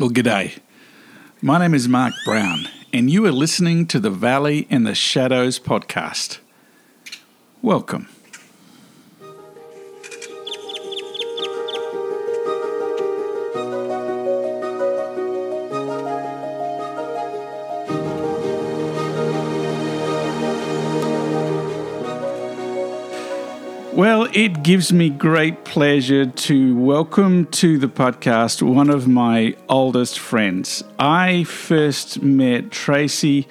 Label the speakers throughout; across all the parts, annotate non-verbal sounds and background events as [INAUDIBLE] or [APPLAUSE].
Speaker 1: Well, g'day. My name is Mark Brown, and you are listening to the Valley in the Shadows podcast. Welcome. It gives me great pleasure to welcome to the podcast one of my oldest friends. I first met Tracey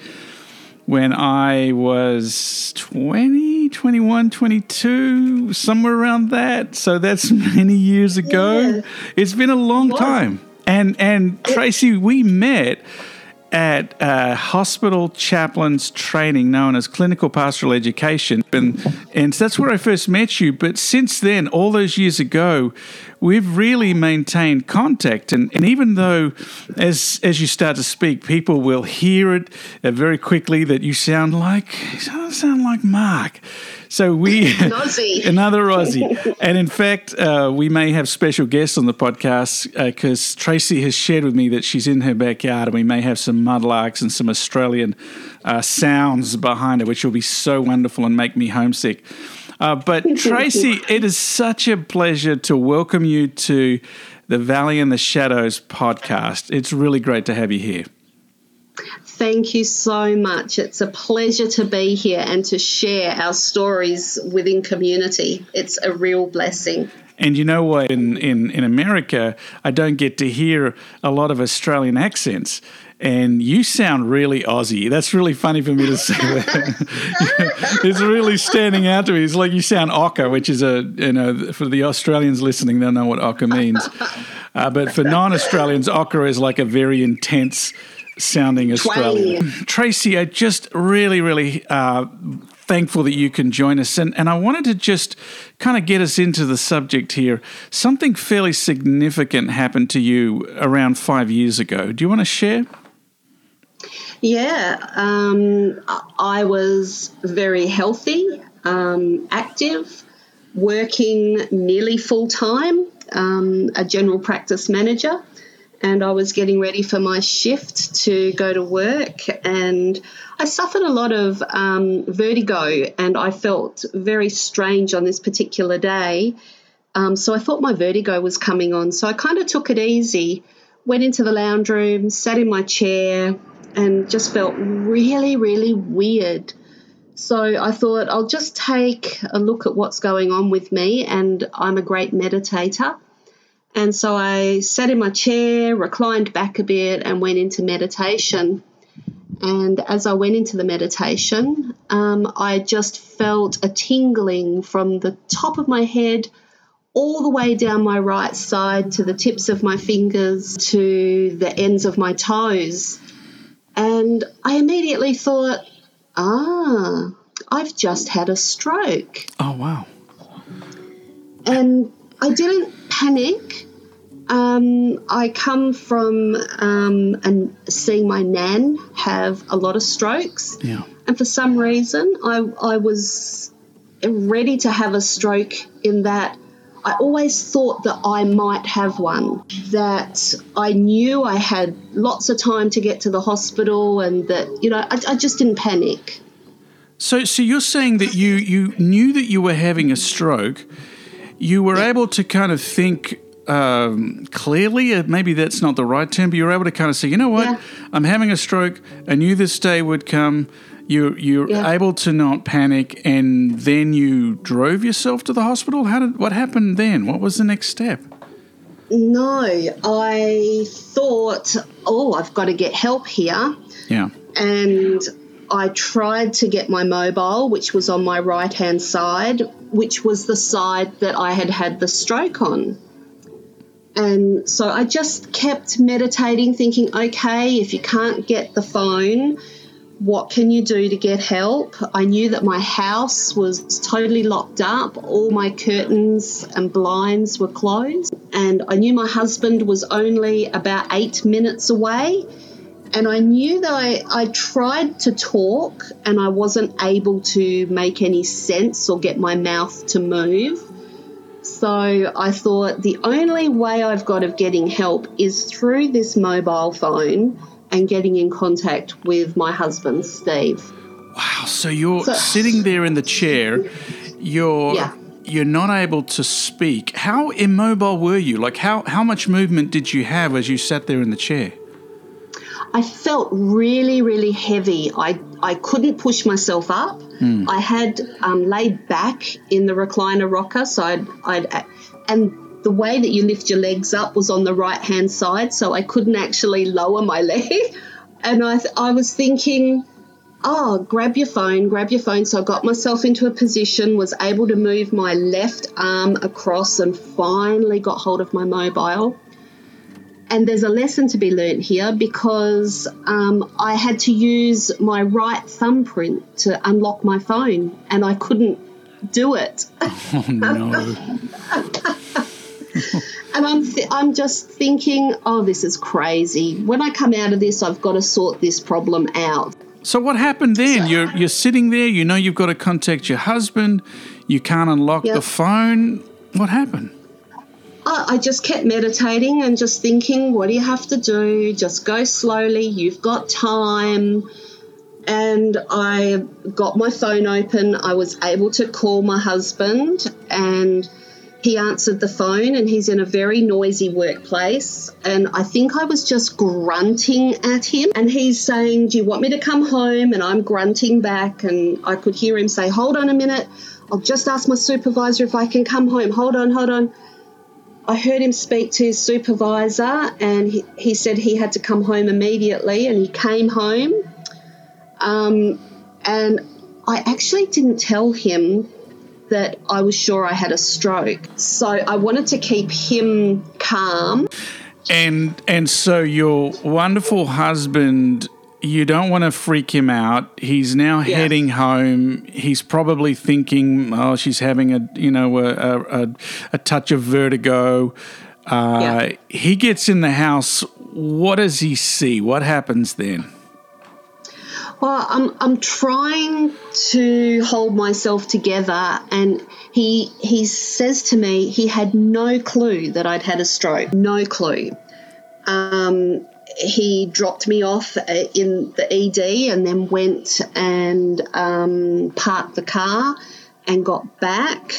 Speaker 1: when I was 20, 21, 22, somewhere around that. So that's [LAUGHS] many years ago.
Speaker 2: Yeah.
Speaker 1: It's been a long time. And and Tracey, we met at uh, hospital chaplains training known as clinical pastoral education. And and that's where I first met you. But since then all those years ago we've really maintained contact and, and even though as as you start to speak people will hear it uh, very quickly that you sound like you sound like Mark so we [LAUGHS] [LAUGHS]
Speaker 2: Aussie.
Speaker 1: another Aussie, [LAUGHS] and in fact, uh, we may have special guests on the podcast because Tracey has shared with me that she's in her backyard, and we may have some mudlarks and some Australian uh, sounds behind her, which will be so wonderful and make me homesick. Uh, but [LAUGHS] Tracey, it is such a pleasure to welcome you to the Valley in the Shadows podcast. It's really great to have you here.
Speaker 2: Thank you so much. It's a pleasure to be here and to share our stories within community. It's a real blessing.
Speaker 1: And you know what? In, in, in America, I don't get to hear a lot of Australian accents. And you sound really Aussie. That's really funny for me to say that. [LAUGHS] it's really standing out to me. It's like you sound ocker, which is a, you know, for the Australians listening, they'll know what ocker means. [LAUGHS] Uh, but for non Australians, ocker is like a very intense sounding Australian. Tracey, I just really, really uh, thankful that you can join us. And, and I wanted to just kind of get us into the subject here. Something fairly significant happened to you around five years ago. Do you want to share?
Speaker 2: Yeah, um, I was very healthy, um, active, working nearly full time, um, a general practice manager. And I was getting ready for my shift to go to work, and I suffered a lot of um, vertigo, and I felt very strange on this particular day. Um, so I thought my vertigo was coming on. So I kind of took it easy, went into the lounge room, sat in my chair, and just felt really, really weird. So I thought I'll just take a look at what's going on with me, and I'm a great meditator. And so I sat in my chair, reclined back a bit, and went into meditation. And as I went into the meditation, um, I just felt a tingling from the top of my head all the way down my right side to the tips of my fingers to the ends of my toes. And I immediately thought, ah, I've just had a stroke.
Speaker 1: Oh, wow.
Speaker 2: And I didn't panic. Um, I come from um, and seeing my nan have a lot of strokes,
Speaker 1: Yeah.
Speaker 2: and for some reason, I, I was ready to have a stroke. In that, I always thought that I might have one. That I knew I had lots of time to get to the hospital, and that you know, I, I just didn't panic.
Speaker 1: So, so you're saying that you, you knew that you were having a stroke. You were able to kind of think um, clearly. uh, Maybe that's not the right term, but you were able to kind of say, you know what,
Speaker 2: Yeah.
Speaker 1: I'm having a stroke. I knew this day would come. You you're
Speaker 2: Yeah.
Speaker 1: able to not panic, and then you drove yourself to the hospital. How did what happened then? What was the next step?
Speaker 2: No, I thought, oh, I've got to get help here.
Speaker 1: Yeah.
Speaker 2: and I tried to get my mobile, which was on my right hand side, which was the side that I had had the stroke on. And so I just kept meditating, thinking, okay, if you can't get the phone, what can you do to get help? I knew that my house was totally locked up, all my curtains and blinds were closed, and I knew my husband was only about eight minutes away. And I knew that I, I tried to talk and I wasn't able to make any sense or get my mouth to move. So I thought the only way I've got of getting help is through this mobile phone and getting in contact with my husband, Steve.
Speaker 1: Wow. So you're so, sitting there in the chair, you're.
Speaker 2: Yeah.
Speaker 1: You're not able to speak. How immobile were you? Like, how, how much movement did you have as you sat there in the chair?
Speaker 2: I felt really, really heavy. I, I couldn't push myself up.
Speaker 1: Mm.
Speaker 2: I had um, laid back in the recliner rocker, so I'd, I'd, and the way that you lift your legs up was on the right hand side, so I couldn't actually lower my [LAUGHS] leg. And I, I was thinking, oh, grab your phone, grab your phone. So I got myself into a position, was able to move my left arm across, and finally got hold of my mobile. And there's a lesson to be learnt here because um, I had to use my right thumbprint to unlock my phone, and I couldn't do it.
Speaker 1: Oh no! [LAUGHS]
Speaker 2: and I'm th- I'm just thinking, oh, this is crazy. When I come out of this, I've got to sort this problem out.
Speaker 1: So what happened then? So, you're you're sitting there. You know you've got to contact your husband. You can't unlock yep. the phone. What happened?
Speaker 2: I just kept meditating and just thinking, what do you have to do? Just go slowly. You've got time. And I got my phone open. I was able to call my husband, and he answered the phone. And he's in a very noisy workplace. And I think I was just grunting at him. And he's saying, Do you want me to come home? And I'm grunting back. And I could hear him say, Hold on a minute. I'll just ask my supervisor if I can come home. Hold on, hold on. I heard him speak to his supervisor, and he, he said he had to come home immediately, and he came home. Um, and I actually didn't tell him that I was sure I had a stroke. So I wanted to keep him calm.
Speaker 1: And and so your wonderful husband you don't want to freak him out. He's now heading home. He's probably thinking, "Oh, she's having a you know a a, a touch of vertigo." Uh, yeah. He gets in the house. What does he see? What happens then?
Speaker 2: Well, I'm I'm trying to hold myself together, and he he says to me he had no clue that I'd had a stroke. No clue. Um, he dropped me off uh, in the ED and then went and um, parked the car and got back.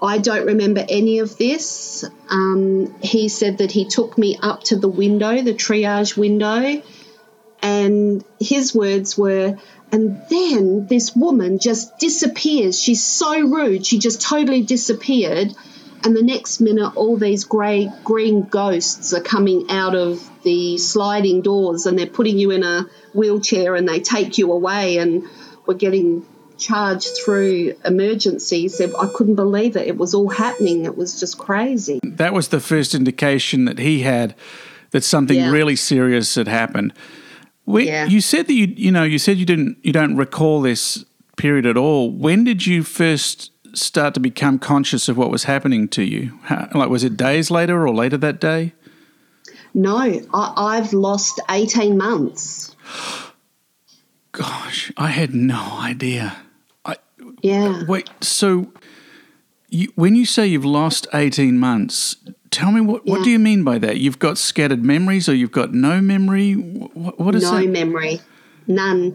Speaker 2: I don't remember any of this. Um, he said that he took me up to the window, the triage window, and his words were, and then this woman just disappears. She's so rude. She just totally disappeared and the next minute all these grey green ghosts are coming out of the sliding doors and they're putting you in a wheelchair and they take you away and we're getting charged through emergencies. I couldn't believe it. It was all happening. It was just crazy.
Speaker 1: That was the first indication that he had that something yeah. really serious had happened. When, yeah. you said that you you know you said you didn't you don't recall this period at all. When did you first start to become conscious of what was happening to you? How, like, was it days later or later that day?
Speaker 2: No, I, have lost 18 months.
Speaker 1: Gosh, I had no idea. I,
Speaker 2: yeah.
Speaker 1: Wait, so you, when you say you've lost 18 months, tell me what, yeah. what do you mean by that? You've got scattered memories or you've got no memory? What, what is
Speaker 2: no
Speaker 1: that?
Speaker 2: No memory, none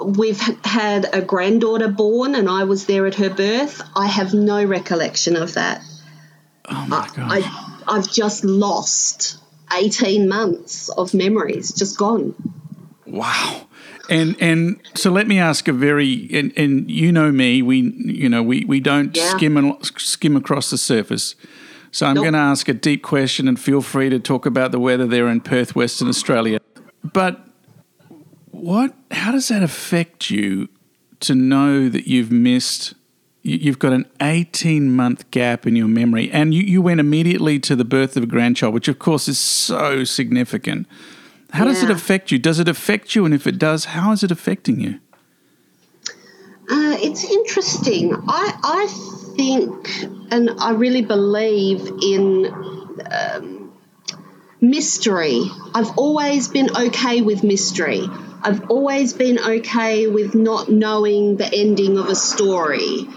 Speaker 2: we've had a granddaughter born and I was there at her birth. I have no recollection of that.
Speaker 1: Oh my God.
Speaker 2: I, I've just lost 18 months of memories, just gone.
Speaker 1: Wow. And and so let me ask a very and, and you know me we you know we we don't yeah. skim skim across the surface. So I'm nope. going to ask a deep question and feel free to talk about the weather there in Perth, Western Australia. But what? How does that affect you to know that you've missed? You've got an 18 month gap in your memory, and you, you went immediately to the birth of a grandchild, which of course is so significant. How yeah. does it affect you? Does it affect you? And if it does, how is it affecting you?
Speaker 2: Uh, it's interesting. I, I think, and I really believe in um, mystery. I've always been okay with mystery. I've always been okay with not knowing the ending of a story.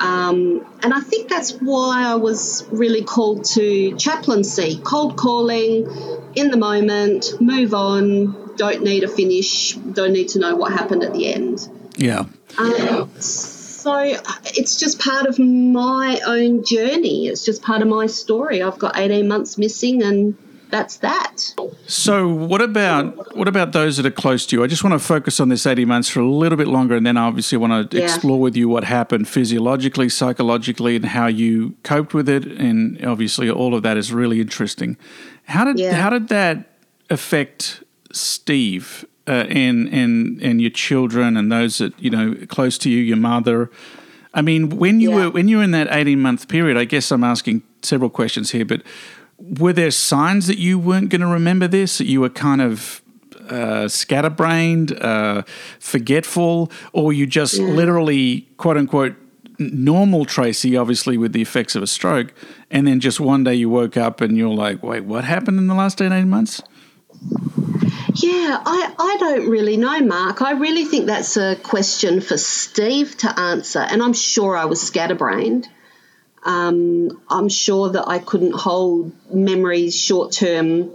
Speaker 2: Um, and I think that's why I was really called to chaplaincy, cold calling, in the moment, move on, don't need a finish, don't need to know what happened at the end.
Speaker 1: Yeah.
Speaker 2: Um, so it's just part of my own journey. It's just part of my story. I've got 18 months missing and that's that.
Speaker 1: So what about what about those that are close to you? I just want to focus on this 18 months for a little bit longer and then I obviously want to yeah. explore with you what happened physiologically, psychologically and how you coped with it and obviously all of that is really interesting. How did yeah. how did that affect Steve uh, and and and your children and those that you know close to you, your mother. I mean, when you yeah. were when you were in that eighteen month period, I guess I'm asking several questions here, but were there signs that you weren't going to remember this? That you were kind of uh, scatterbrained, uh, forgetful, or you just yeah. literally quote unquote normal Tracey, obviously with the effects of a stroke, and then just one day you woke up and you're like, wait, what happened in the last 18 months?
Speaker 2: Yeah, I, I don't really know, Mark. I really think that's a question for Steve to answer. And I'm sure I was scatterbrained. Um, I'm sure that I couldn't hold memories short term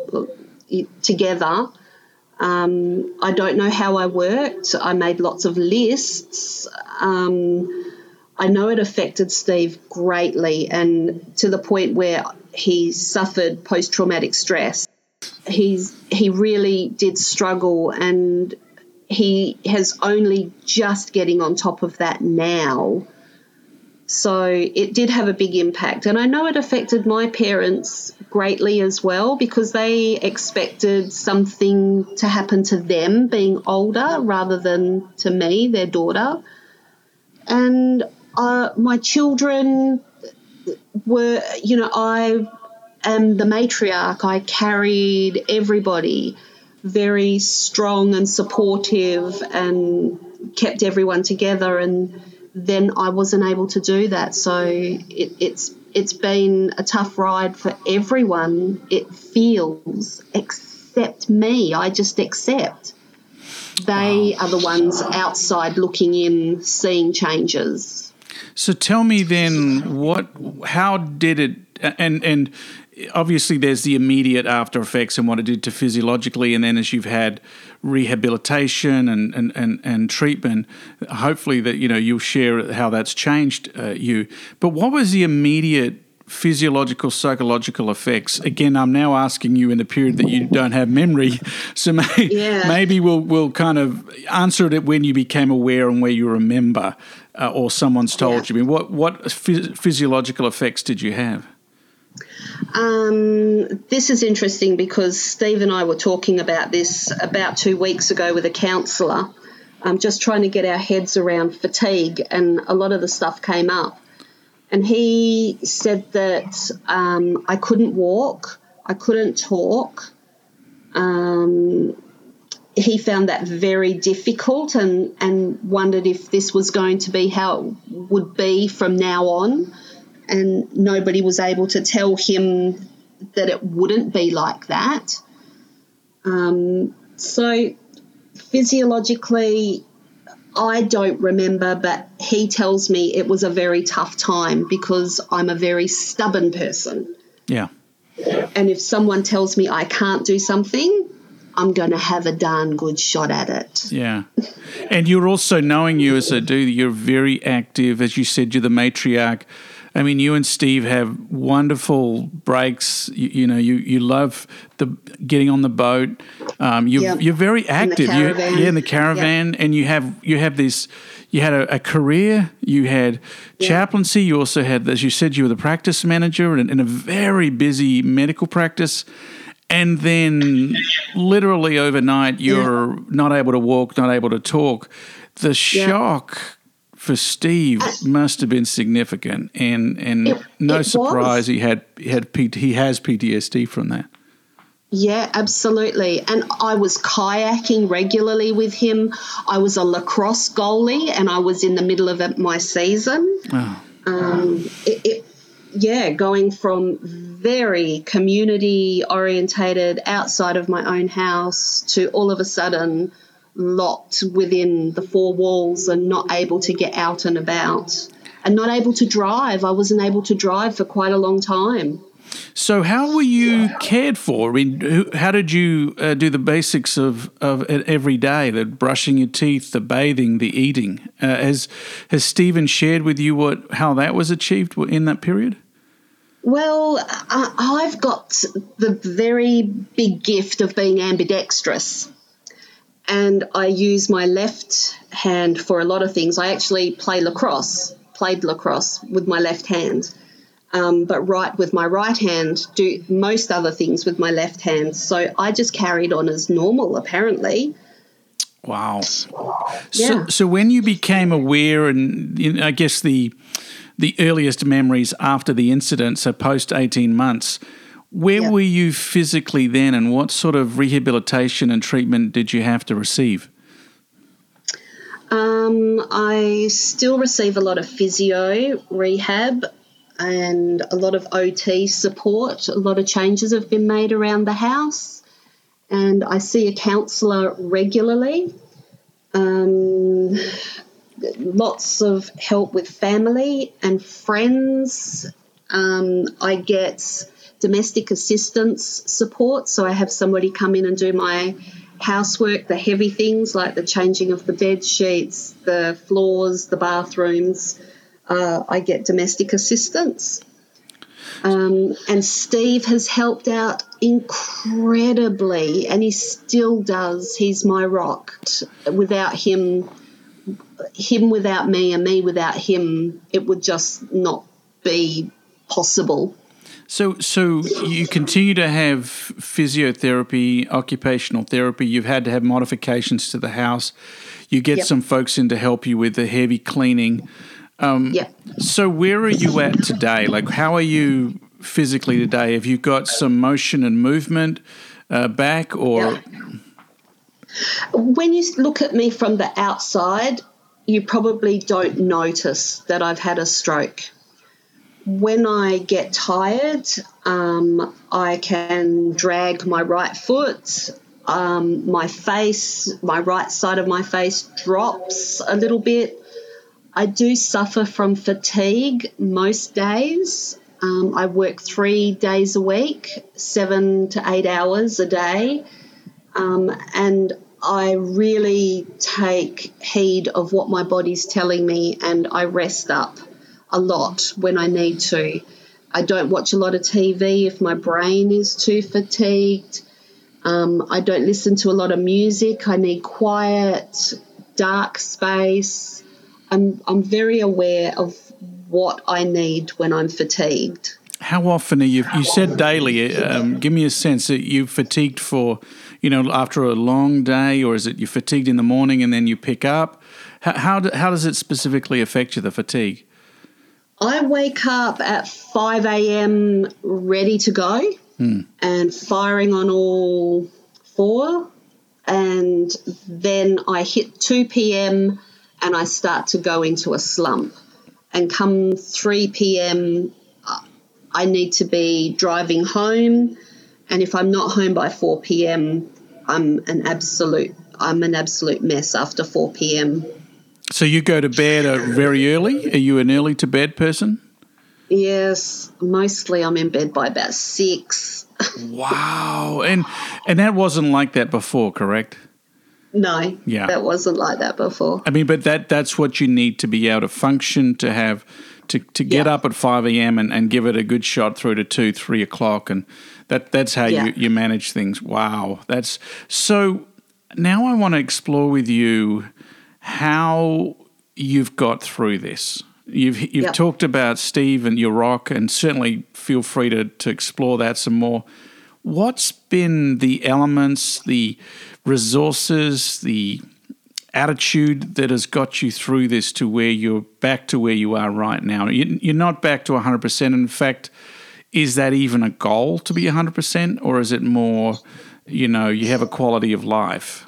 Speaker 2: together. Um, I don't know how I worked. I made lots of lists. Um, I know it affected Steve greatly and to the point where he suffered post traumatic stress he's he really did struggle and he has only just getting on top of that now. So it did have a big impact. And I know it affected my parents greatly as well because they expected something to happen to them being older rather than to me, their daughter. And uh, my children were, you know, I am the matriarch. I carried everybody very strong and supportive and kept everyone together and then I wasn't able to do that. So it, it's it's been a tough ride for everyone. It feels, except me. I just accept. They wow. are the ones outside looking in, seeing changes.
Speaker 1: So tell me then, what? How did it? And and obviously there's the immediate after effects and what it did to physiologically and then as you've had rehabilitation and, and, and, and treatment hopefully that you know you'll share how that's changed uh, you but what was the immediate physiological psychological effects again i'm now asking you in the period that you don't have memory [LAUGHS] so may, yeah. maybe we'll, we'll kind of answer it when you became aware and where you remember uh, or someone's told yeah. you I mean, what, what physiological effects did you have
Speaker 2: um, this is interesting because Steve and I were talking about this about two weeks ago with a counsellor, um, just trying to get our heads around fatigue, and a lot of the stuff came up. And he said that um, I couldn't walk, I couldn't talk. Um, he found that very difficult and, and wondered if this was going to be how it would be from now on and nobody was able to tell him that it wouldn't be like that. Um, so, physiologically, I don't remember, but he tells me it was a very tough time because I'm a very stubborn person.
Speaker 1: Yeah.
Speaker 2: And if someone tells me I can't do something, I'm going to have a darn good shot at it.
Speaker 1: Yeah. and you're also knowing you as I do, you're very active. As you said, you're the matriarch I mean, you and Steve have wonderful breaks. You, you know, you, you love the getting on the boat. Um, you yep. you're very active. You, yeah, in the caravan, yep. and you have you have this. You had a, a career. You had yep. chaplaincy. You also had, as you said, you were the practice manager in, in a very busy medical practice and then literally overnight you're yeah. not able to walk, not able to talk. The shock for Steve must have been significant, and and it, no it surprise was. he had he had he has PTSD from that.
Speaker 2: Yeah, absolutely. And I was kayaking regularly with him. I was a lacrosse goalie, and I was in the middle of my season. Oh. Um, it, it, yeah, going from very community orientated outside of my own house to all of a sudden locked within the four walls and not able to get out and about. and not able to drive. I wasn't able to drive for quite a long time.
Speaker 1: So, how were you cared for? I mean, how did you uh, do the basics of, of every day? The brushing your teeth, the bathing, the eating. Uh, has has Stephen shared with you what how that was achieved in that period?
Speaker 2: Well, I've got the very big gift of being ambidextrous. And I use my left hand for a lot of things. I actually play lacrosse, played lacrosse with my left hand um, but write with my right hand, do most other things with my left hand. So I just carried on as normal, apparently.
Speaker 1: Wow. Yeah. So, so when you became aware, and you know, I guess the the earliest memories after the incident, so post eighteen months, where yep. were you physically then, and what sort of rehabilitation and treatment did you have to receive?
Speaker 2: Um, I still receive a lot of physio rehab and a lot of OT support. A lot of changes have been made around the house, and I see a counsellor regularly. Um, lots of help with family and friends. Um, I get domestic assistance support, so I have somebody come in and do my housework, the heavy things like the changing of the bed sheets, the floors, the bathrooms uh, I get domestic assistance. Um, and Steve has helped out incredibly, and he still does. He's my rock. Without him, him without me, and me without him, it would just not be possible.
Speaker 1: So, so you continue to have physiotherapy, occupational therapy. You've had to have modifications to the house. You get yep. some folks in to help you with the heavy cleaning.
Speaker 2: Um, yeah.
Speaker 1: So where are you at today? Like, how are you physically today? Have you got some motion and movement uh, back, or? Yeah.
Speaker 2: When you look at me from the outside, you probably don't notice that I've had a stroke. When I get tired, um, I can drag my right foot. Um, my face, my right side of my face drops a little bit. I do suffer from fatigue most days. Um, I work three days a week, seven to eight hours a day. Um, and I really take heed of what my body's telling me and I rest up a lot when I need to. I don't watch a lot of TV if my brain is too fatigued. Um, I don't listen to a lot of music. I need quiet, dark space. I'm, I'm very aware of what I need when I'm fatigued.
Speaker 1: How often are you? You said daily. Um, give me a sense that you're fatigued for, you know, after a long day, or is it you're fatigued in the morning and then you pick up? How how, how does it specifically affect you? The fatigue.
Speaker 2: I wake up at five a.m. ready to go hmm. and firing on all four, and then I hit two p.m and I start to go into a slump. And come 3 p.m., I need to be driving home. And if I'm not home by 4 p.m., I'm an absolute I'm an absolute mess after 4 p.m.
Speaker 1: So you go to bed uh, very early? Are you an early to bed person?
Speaker 2: Yes, mostly I'm in bed by about 6.
Speaker 1: wow. And and that wasn't like that before, correct?
Speaker 2: No, yeah, that wasn't like that before.
Speaker 1: I mean, but that that's what you need to be able to function, to have to, to get yeah. up at five a.m. And, and give it a good shot through to two, three o'clock, and that that's how yeah. you you manage things. Wow, that's so. Now I want to explore with you how you've got through this. You've you've yep. talked about Steve and your rock, and certainly feel free to to explore that some more. What's been the elements, the resources, the attitude that has got you through this to where you're back to where you are right now? You're not back to 100%. In fact, is that even a goal to be 100%, or is it more, you know, you have a quality of life?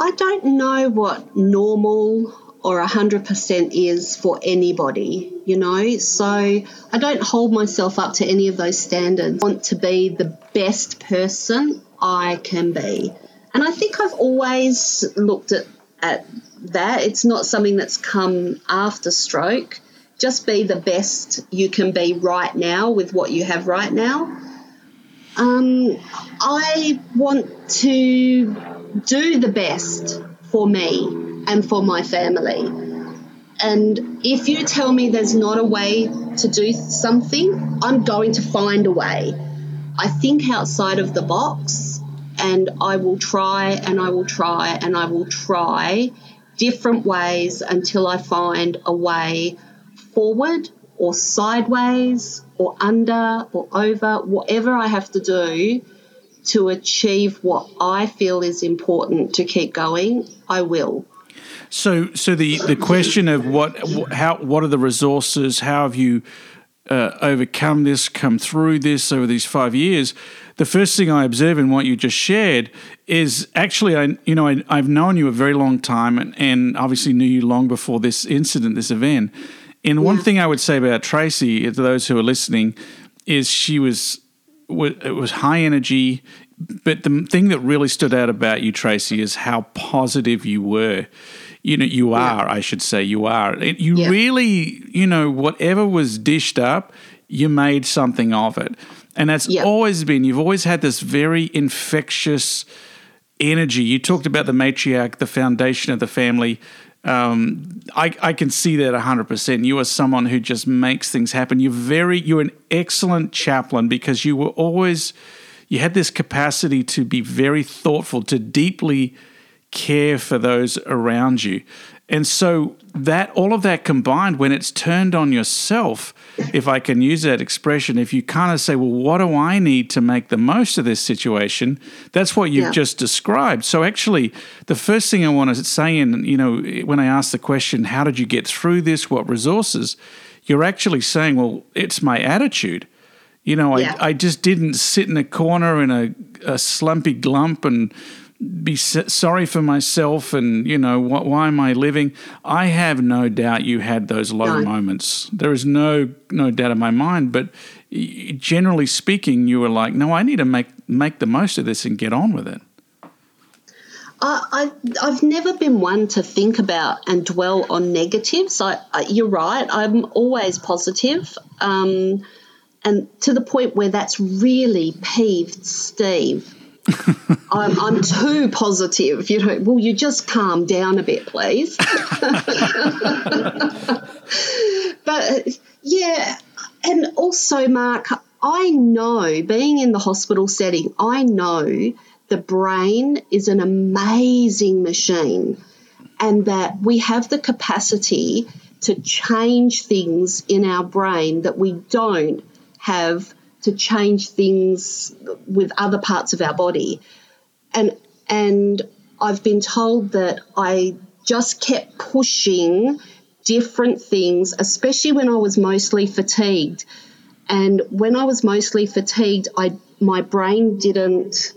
Speaker 2: I don't know what normal or 100% is for anybody, you know. So I don't hold myself up to any of those standards. I want to be the best person I can be. And I think I've always looked at, at that. It's not something that's come after stroke. Just be the best you can be right now with what you have right now. Um, I want to do the best for me and for my family. And if you tell me there's not a way to do something, I'm going to find a way. I think outside of the box and I will try and I will try and I will try different ways until I find a way forward or sideways or under or over, whatever I have to do to achieve what I feel is important to keep going, I will.
Speaker 1: So, so the, the question of what how what are the resources? How have you uh, overcome this, come through this over these five years? The first thing I observe in what you just shared is actually, I you know I, have known you a very long time, and, and obviously knew you long before this incident, this event. And one thing I would say about Tracey, to those who are listening, is she was it was high energy. But the thing that really stood out about you, Tracey, is how positive you were. You know, you are, yeah. I should say, you are. You yeah. really, you know, whatever was dished up, you made something of it. And that's always been, you've always had this very infectious energy. You talked about the matriarch, the foundation of the family. Um, I, I can see that 100%. You are someone who just makes things happen. You're very, you're an excellent chaplain because you were always, you had this capacity to be very thoughtful, to deeply care for those around you. And so that all of that combined, when it's turned on yourself, if I can use that expression, if you kind of say, well, what do I need to make the most of this situation? That's what you've yeah. just described. So actually, the first thing I want to say, in you know, when I ask the question, how did you get through this? What resources? You're actually saying, well, it's my attitude. You know, yeah. I, I just didn't sit in a corner in a, a slumpy glump and be sorry for myself and you know what, why am I living? I have no doubt you had those low no. moments. There is no no doubt in my mind. But generally speaking, you were like, no, I need to make make the most of this and get on with it.
Speaker 2: I, I've never been one to think about and dwell on negatives. I, I you're right. I'm always positive, um, and to the point where that's really peeved Steve [LAUGHS] I'm, I'm, too positive. You know, will you just calm down a bit, please? [LAUGHS] but yeah, and also, Mark, I know being in the hospital setting, I know the brain is an amazing machine and that we have the capacity to change things in our brain that we don't have to change things with other parts of our body. And and I've been told that I just kept pushing different things, especially when I was mostly fatigued. And when I was mostly fatigued, I my brain didn't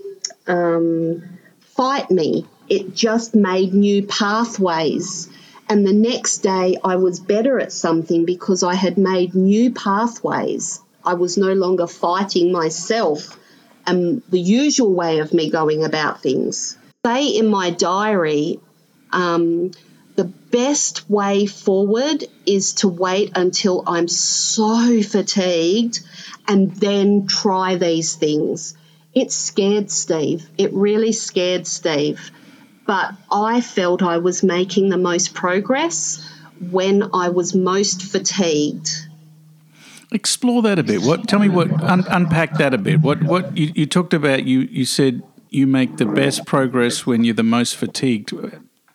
Speaker 2: um, fight me. It just made new pathways. And the next day, I was better at something because I had made new pathways. I was no longer fighting myself and the usual way of me going about things. Say in my diary, um, the best way forward is to wait until I'm so fatigued and then try these things. It scared Steve. It really scared Steve. But I felt I was making the most progress when I was most fatigued
Speaker 1: Explore that a bit. What? Tell me what. Un, unpack that a bit. What? What you, you talked about? You you said you make the best progress when you're the most fatigued.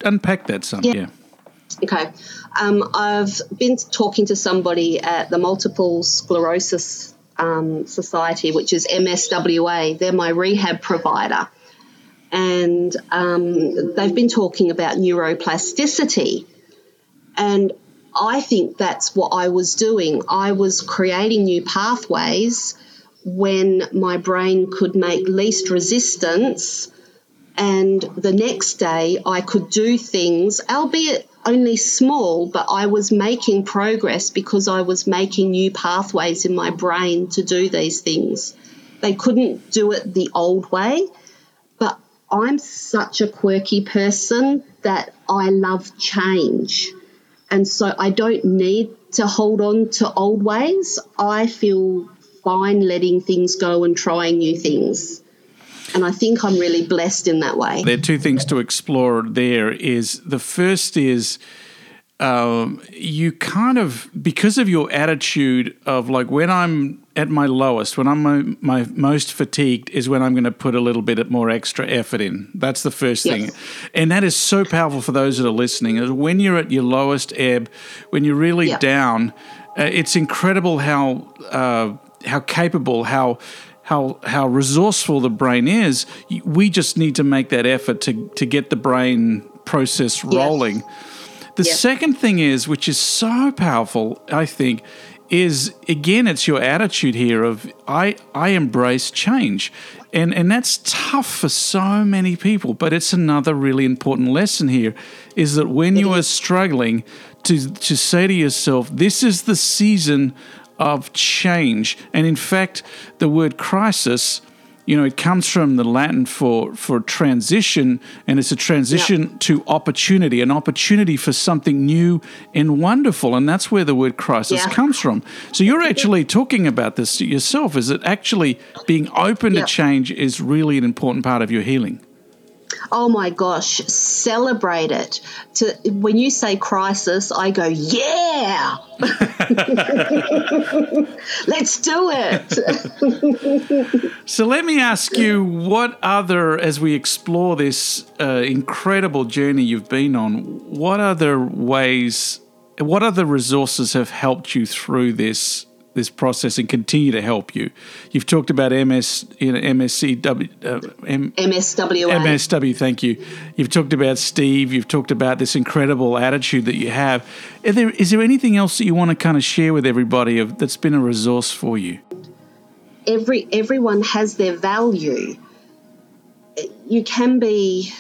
Speaker 1: Unpack that some. Yeah. yeah.
Speaker 2: Okay. Um, I've been talking to somebody at the Multiple Sclerosis um, Society, which is MSWA. They're my rehab provider. And um, they've been talking about neuroplasticity. And I think that's what I was doing. I was creating new pathways when my brain could make least resistance. And the next day, I could do things, albeit only small, but I was making progress because I was making new pathways in my brain to do these things. They couldn't do it the old way, but I'm such a quirky person that I love change. And so I don't need to hold on to old ways. I feel fine letting things go and trying new things. And I think I'm really blessed in that way.
Speaker 1: There are two things to explore there is the first is um, you kind of because of your attitude of like when I'm at my lowest, when I'm my, my most fatigued, is when I'm going to put a little bit more extra effort in. That's the first yes. thing, and that is so powerful for those that are listening. Is when you're at your lowest ebb, when you're really yeah. down, uh, it's incredible how uh, how capable how how how resourceful the brain is. We just need to make that effort to to get the brain process rolling. Yes the yep. second thing is, which is so powerful, I think, is again it's your attitude here of I I embrace change. And and that's tough for so many people, but it's another really important lesson here is that when you are struggling to to say to yourself, this is the season of change. And in fact, the word crisis you know, it comes from the Latin for for transition, and it's a transition yep. to opportunity, an opportunity for something new and wonderful, and that's where the word crisis yeah. comes from. So you're actually talking about this yourself. Is it actually being open yep. to change is really an important part of your healing?
Speaker 2: Oh my gosh, celebrate it. To when you say crisis, I go, yeah, [LAUGHS] let's do
Speaker 1: it. [LAUGHS] so let me ask you, what other, as we explore this uh, incredible journey you've been on, what other ways, what other resources have helped you through this this process and continue to help you. You've talked about MS, you know, MSCW, uh,
Speaker 2: M, MSW.
Speaker 1: MSW, thank you. You've talked about Steve. You've talked about this incredible attitude that you have. Is there, is there anything else that you want to kind of share with everybody of, that's been a resource for you?
Speaker 2: Every everyone has their value. You can be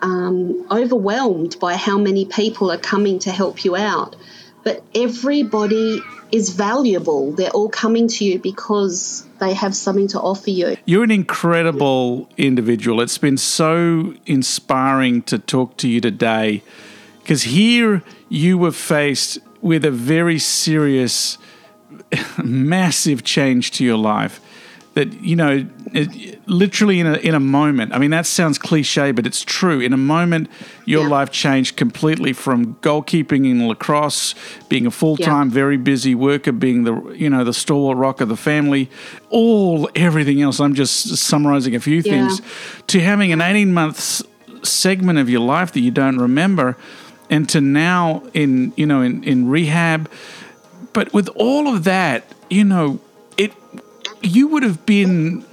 Speaker 2: um, overwhelmed by how many people are coming to help you out, but everybody is valuable. They're all coming to you because they have something to offer you.
Speaker 1: You're an incredible individual. It's been so inspiring to talk to you today because here you were faced with a very serious, [LAUGHS] massive change to your life that you know literally in a in a moment i mean that sounds cliche but it's true in a moment your yeah. life changed completely from goalkeeping in lacrosse being a full-time yeah. very busy worker being the you know the stalwart rock of the family all everything else i'm just summarizing a few things yeah. to having an 18 month segment of your life that you don't remember and to now in you know in, in rehab but with all of that you know it you would have been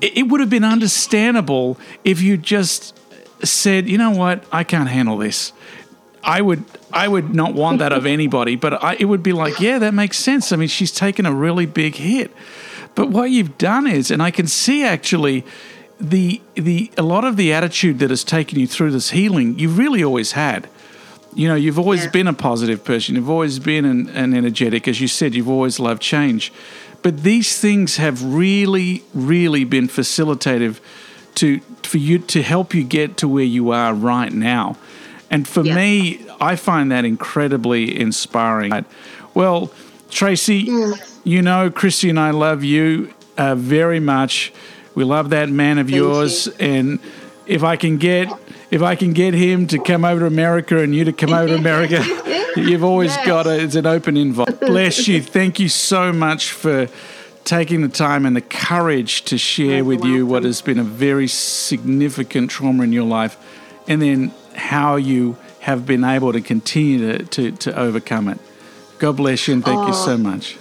Speaker 1: it would have been understandable if you just said, you know what, I can't handle this. I would I would not want that of anybody, but I, it would be like, yeah, that makes sense. I mean, she's taken a really big hit. But what you've done is, and I can see actually the the a lot of the attitude that has taken you through this healing, you've really always had. You know, you've always yeah. been a positive person. You've always been an, an energetic, as you said. You've always loved change. But these things have really, really been facilitative to for you to help you get to where you are right now. And for yeah. me, I find that incredibly inspiring. Well, Tracey, mm. you know, Christy and I love you uh, very much. We love that man of Thank yours, you. and if I can get if I can get him to come over to America and you to come over to America, [LAUGHS] you've always yes. got a, it's an open invite. Bless you. Thank you so much for taking the time and the courage to share You're with welcome. you what has been a very significant trauma in your life and then how you have been able to continue to, to, to overcome it. God bless you and thank oh. you so much.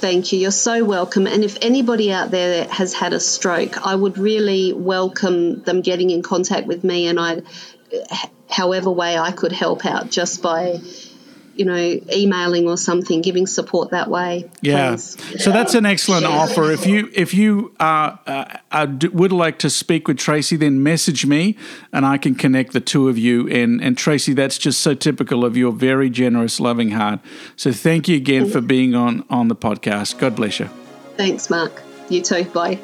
Speaker 2: Thank you. You're so welcome. And if anybody out there has had a stroke, I would really welcome them getting in contact with me, and I, however way I could help out, just by you know, emailing or something, giving support that way.
Speaker 1: Yeah. Please. So that's an excellent yeah. offer. If you if you uh, uh, uh, would like to speak with Tracey, then message me, and I can connect the two of you. And and Tracey, that's just so typical of your very generous, loving heart. So thank you again for being on on the podcast. God bless you.
Speaker 2: Thanks, Mark. You too. Bye.